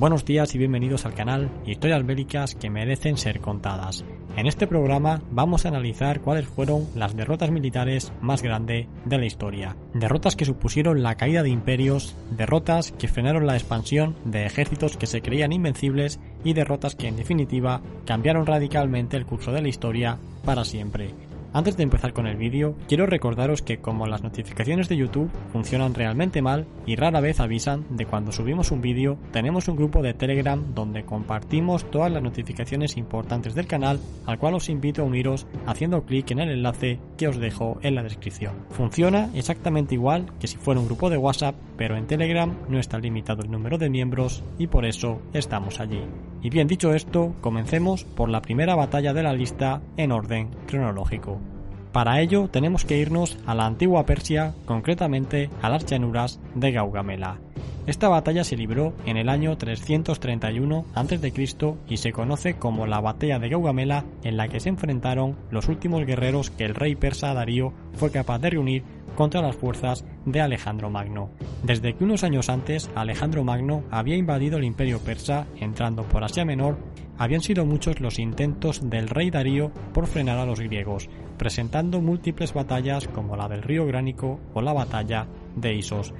buenos días y bienvenidos al canal Historias bélicas que merecen ser contadas. En este programa vamos a analizar cuáles fueron las derrotas militares más grandes de la historia. Derrotas que supusieron la caída de imperios, derrotas que frenaron la expansión de ejércitos que se creían invencibles y derrotas que en definitiva cambiaron radicalmente el curso de la historia para siempre. Antes de empezar con el vídeo, quiero recordaros que como las notificaciones de YouTube funcionan realmente mal y rara vez avisan de cuando subimos un vídeo, tenemos un grupo de Telegram donde compartimos todas las notificaciones importantes del canal, al cual os invito a uniros haciendo clic en el enlace que os dejo en la descripción. Funciona exactamente igual que si fuera un grupo de WhatsApp, pero en Telegram no está limitado el número de miembros y por eso estamos allí. Y bien dicho esto, comencemos por la primera batalla de la lista en orden cronológico. Para ello tenemos que irnos a la antigua Persia, concretamente a las llanuras de Gaugamela. Esta batalla se libró en el año 331 a.C. y se conoce como la batalla de Gaugamela en la que se enfrentaron los últimos guerreros que el rey persa Darío fue capaz de reunir contra las fuerzas de Alejandro Magno. Desde que unos años antes Alejandro Magno había invadido el imperio persa entrando por Asia Menor, habían sido muchos los intentos del rey Darío por frenar a los griegos, presentando múltiples batallas como la del río Gránico o la batalla de Isos.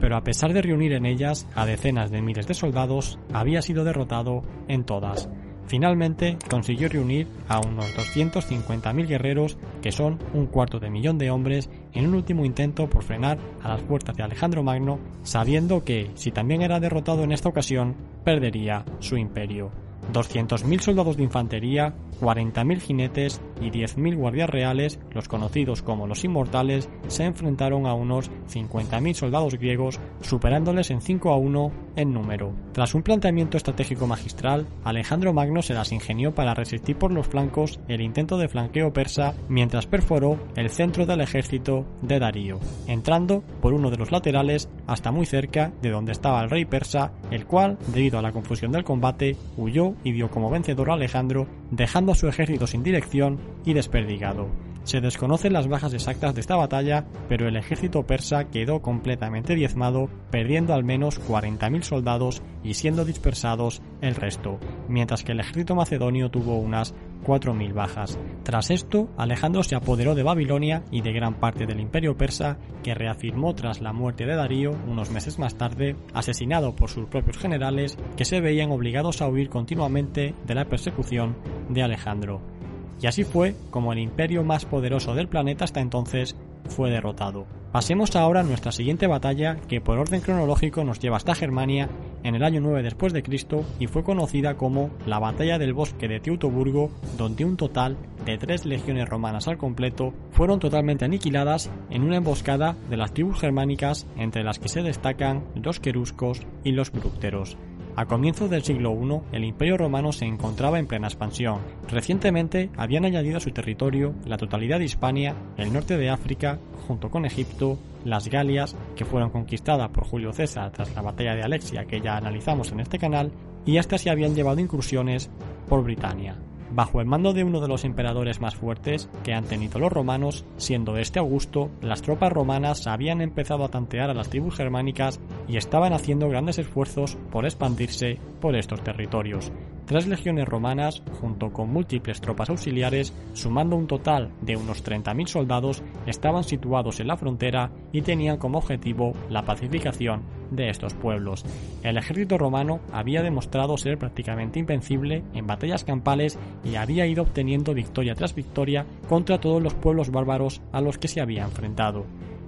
Pero a pesar de reunir en ellas a decenas de miles de soldados, había sido derrotado en todas. Finalmente consiguió reunir a unos 250.000 guerreros, que son un cuarto de millón de hombres, en un último intento por frenar a las fuerzas de Alejandro Magno, sabiendo que, si también era derrotado en esta ocasión, perdería su imperio. 200.000 soldados de infantería, 40.000 jinetes y 10.000 guardias reales, los conocidos como los inmortales, se enfrentaron a unos 50.000 soldados griegos, superándoles en 5 a 1 en número. Tras un planteamiento estratégico magistral, Alejandro Magno se las ingenió para resistir por los flancos el intento de flanqueo persa mientras perforó el centro del ejército de Darío, entrando por uno de los laterales hasta muy cerca de donde estaba el rey persa, el cual, debido a la confusión del combate, huyó y dio como vencedor a Alejandro, dejando a su ejército sin dirección y desperdigado. Se desconocen las bajas exactas de esta batalla, pero el ejército persa quedó completamente diezmado, perdiendo al menos 40.000 soldados y siendo dispersados el resto, mientras que el ejército macedonio tuvo unas 4.000 bajas. Tras esto, Alejandro se apoderó de Babilonia y de gran parte del imperio persa, que reafirmó tras la muerte de Darío unos meses más tarde, asesinado por sus propios generales, que se veían obligados a huir continuamente de la persecución de Alejandro. Y así fue como el imperio más poderoso del planeta hasta entonces fue derrotado. Pasemos ahora a nuestra siguiente batalla que por orden cronológico nos lleva hasta Germania en el año 9 después de Cristo y fue conocida como la batalla del bosque de Teutoburgo donde un total de tres legiones romanas al completo fueron totalmente aniquiladas en una emboscada de las tribus germánicas entre las que se destacan los queruscos y los brúcteros. A comienzos del siglo I, el Imperio romano se encontraba en plena expansión. Recientemente habían añadido a su territorio la totalidad de Hispania, el norte de África, junto con Egipto, las Galias, que fueron conquistadas por Julio César tras la batalla de Alexia que ya analizamos en este canal, y hasta se habían llevado incursiones por Britania bajo el mando de uno de los emperadores más fuertes que han tenido los romanos, siendo este Augusto, las tropas romanas habían empezado a tantear a las tribus germánicas y estaban haciendo grandes esfuerzos por expandirse por estos territorios. Tres legiones romanas, junto con múltiples tropas auxiliares, sumando un total de unos 30.000 soldados, estaban situados en la frontera y tenían como objetivo la pacificación de estos pueblos. El ejército romano había demostrado ser prácticamente invencible en batallas campales y había ido obteniendo victoria tras victoria contra todos los pueblos bárbaros a los que se había enfrentado.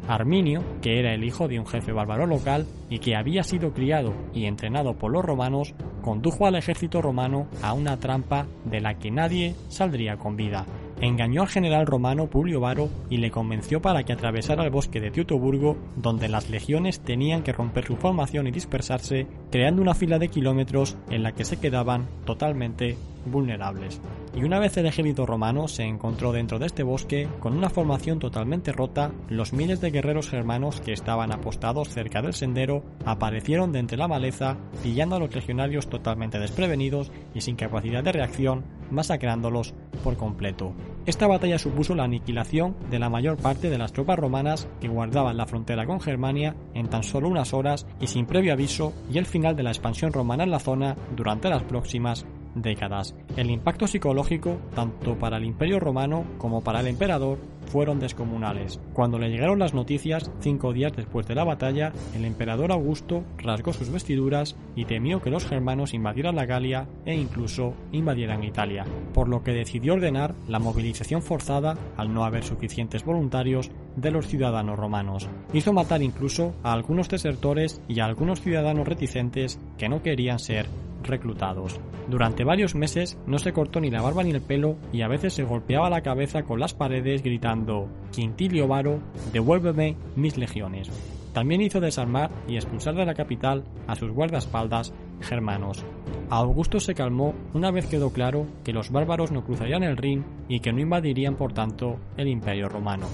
Arminio, que era el hijo de un jefe bárbaro local y que había sido criado y entrenado por los romanos, condujo al ejército romano a una trampa de la que nadie saldría con vida. Engañó al general romano Publio Varo y le convenció para que atravesara el bosque de Teutoburgo, donde las legiones tenían que romper su formación y dispersarse, creando una fila de kilómetros en la que se quedaban totalmente vulnerables. Y una vez el ejército romano se encontró dentro de este bosque, con una formación totalmente rota, los miles de guerreros germanos que estaban apostados cerca del sendero aparecieron de entre la maleza, pillando a los legionarios totalmente desprevenidos y sin capacidad de reacción, masacrándolos por completo. Esta batalla supuso la aniquilación de la mayor parte de las tropas romanas que guardaban la frontera con Germania en tan solo unas horas y sin previo aviso y el final de la expansión romana en la zona durante las próximas décadas. El impacto psicológico, tanto para el Imperio romano como para el emperador, fueron descomunales. Cuando le llegaron las noticias, cinco días después de la batalla, el emperador Augusto rasgó sus vestiduras y temió que los germanos invadieran la Galia e incluso invadieran Italia, por lo que decidió ordenar la movilización forzada al no haber suficientes voluntarios de los ciudadanos romanos. Hizo matar incluso a algunos desertores y a algunos ciudadanos reticentes que no querían ser reclutados. Durante varios meses no se cortó ni la barba ni el pelo y a veces se golpeaba la cabeza con las paredes gritando Quintilio Varo, devuélveme mis legiones. También hizo desarmar y expulsar de la capital a sus guardaespaldas germanos. Augusto se calmó una vez quedó claro que los bárbaros no cruzarían el Rin y que no invadirían por tanto el imperio romano.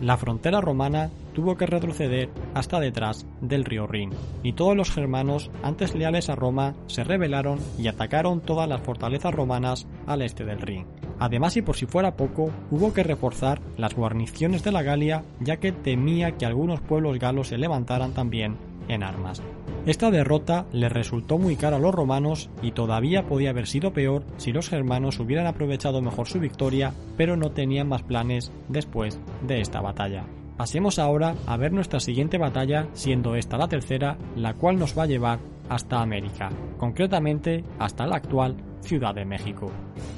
La frontera romana tuvo que retroceder hasta detrás del río Rin, y todos los germanos, antes leales a Roma, se rebelaron y atacaron todas las fortalezas romanas al este del Rin. Además, y por si fuera poco, hubo que reforzar las guarniciones de la Galia, ya que temía que algunos pueblos galos se levantaran también en armas. Esta derrota le resultó muy cara a los romanos y todavía podía haber sido peor si los germanos hubieran aprovechado mejor su victoria, pero no tenían más planes después de esta batalla. Pasemos ahora a ver nuestra siguiente batalla, siendo esta la tercera, la cual nos va a llevar hasta América, concretamente hasta la actual Ciudad de México.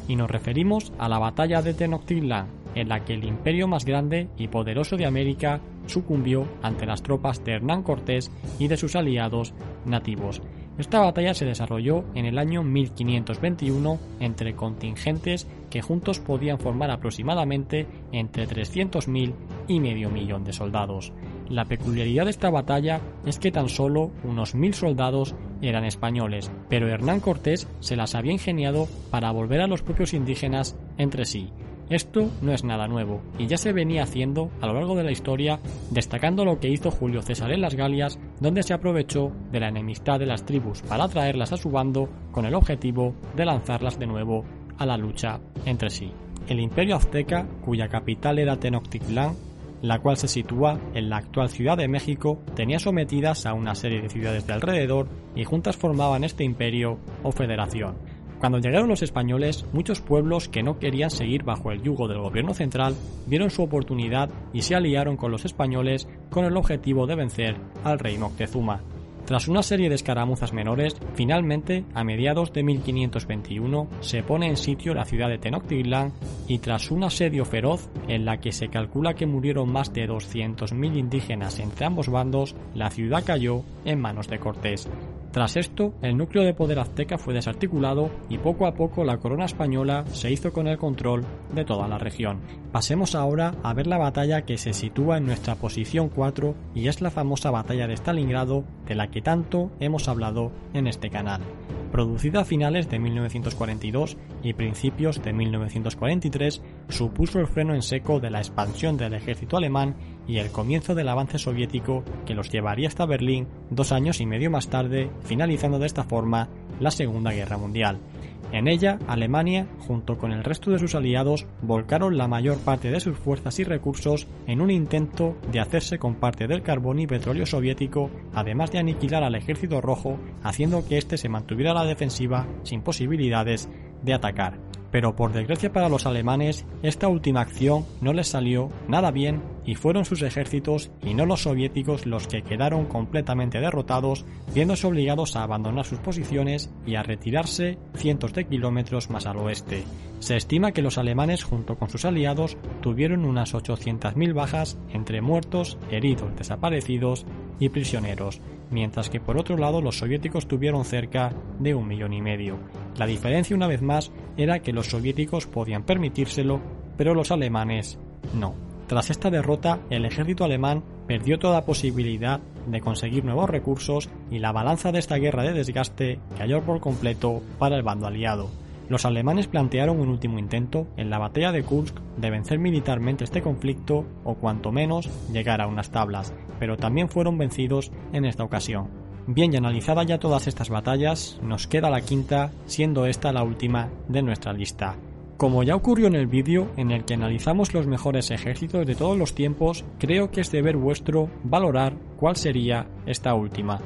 Y nos referimos a la batalla de Tenochtitlan, en la que el imperio más grande y poderoso de América sucumbió ante las tropas de Hernán Cortés y de sus aliados nativos. Esta batalla se desarrolló en el año 1521 entre contingentes que juntos podían formar aproximadamente entre 300.000 y medio millón de soldados. La peculiaridad de esta batalla es que tan solo unos mil soldados eran españoles, pero Hernán Cortés se las había ingeniado para volver a los propios indígenas entre sí, esto no es nada nuevo, y ya se venía haciendo a lo largo de la historia, destacando lo que hizo Julio César en las Galias, donde se aprovechó de la enemistad de las tribus para atraerlas a su bando con el objetivo de lanzarlas de nuevo a la lucha entre sí. El imperio azteca, cuya capital era Tenochtitlan, la cual se sitúa en la actual Ciudad de México, tenía sometidas a una serie de ciudades de alrededor y juntas formaban este imperio o federación. Cuando llegaron los españoles, muchos pueblos que no querían seguir bajo el yugo del gobierno central vieron su oportunidad y se aliaron con los españoles con el objetivo de vencer al rey Moctezuma. Tras una serie de escaramuzas menores, finalmente, a mediados de 1521, se pone en sitio la ciudad de Tenochtitlan y tras un asedio feroz, en la que se calcula que murieron más de 200.000 indígenas entre ambos bandos, la ciudad cayó en manos de Cortés. Tras esto, el núcleo de poder azteca fue desarticulado y poco a poco la corona española se hizo con el control de toda la región. Pasemos ahora a ver la batalla que se sitúa en nuestra posición 4 y es la famosa batalla de Stalingrado de la que tanto hemos hablado en este canal. Producida a finales de 1942 y principios de 1943, supuso el freno en seco de la expansión del ejército alemán y el comienzo del avance soviético que los llevaría hasta Berlín dos años y medio más tarde, finalizando de esta forma la Segunda Guerra Mundial. En ella, Alemania, junto con el resto de sus aliados, volcaron la mayor parte de sus fuerzas y recursos en un intento de hacerse con parte del carbón y petróleo soviético, además de aniquilar al ejército rojo, haciendo que éste se mantuviera a la defensiva sin posibilidades de atacar pero por desgracia para los alemanes, esta última acción no les salió nada bien y fueron sus ejércitos y no los soviéticos los que quedaron completamente derrotados, viéndose obligados a abandonar sus posiciones y a retirarse cientos de kilómetros más al oeste. Se estima que los alemanes junto con sus aliados tuvieron unas 800.000 bajas entre muertos, heridos, desaparecidos y prisioneros, mientras que por otro lado los soviéticos tuvieron cerca de un millón y medio. La diferencia una vez más era que los soviéticos podían permitírselo, pero los alemanes no. Tras esta derrota, el ejército alemán perdió toda posibilidad de conseguir nuevos recursos y la balanza de esta guerra de desgaste cayó por completo para el bando aliado. Los alemanes plantearon un último intento en la batalla de Kursk de vencer militarmente este conflicto o cuanto menos llegar a unas tablas, pero también fueron vencidos en esta ocasión. Bien, y analizada ya todas estas batallas, nos queda la quinta, siendo esta la última de nuestra lista. Como ya ocurrió en el vídeo en el que analizamos los mejores ejércitos de todos los tiempos, creo que es deber vuestro valorar cuál sería esta última.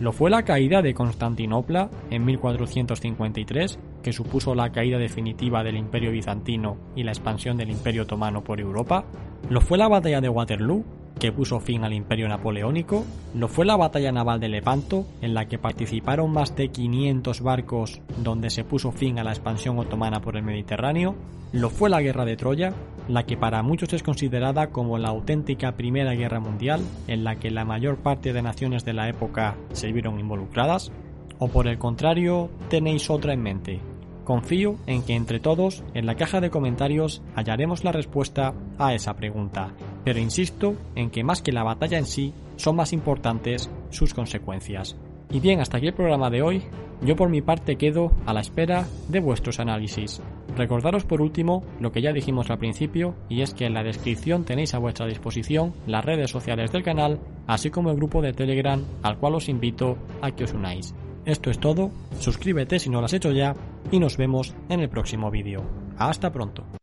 Lo fue la caída de Constantinopla en 1453, que supuso la caída definitiva del Imperio bizantino y la expansión del Imperio otomano por Europa. Lo fue la batalla de Waterloo, que puso fin al imperio napoleónico, lo fue la batalla naval de Lepanto, en la que participaron más de 500 barcos donde se puso fin a la expansión otomana por el Mediterráneo, lo fue la guerra de Troya, la que para muchos es considerada como la auténtica Primera Guerra Mundial, en la que la mayor parte de naciones de la época se vieron involucradas, o por el contrario, tenéis otra en mente. Confío en que entre todos, en la caja de comentarios, hallaremos la respuesta a esa pregunta, pero insisto en que más que la batalla en sí, son más importantes sus consecuencias. Y bien, hasta aquí el programa de hoy. Yo por mi parte quedo a la espera de vuestros análisis. Recordaros por último lo que ya dijimos al principio y es que en la descripción tenéis a vuestra disposición las redes sociales del canal, así como el grupo de Telegram al cual os invito a que os unáis. Esto es todo, suscríbete si no lo has hecho ya y nos vemos en el próximo vídeo. Hasta pronto.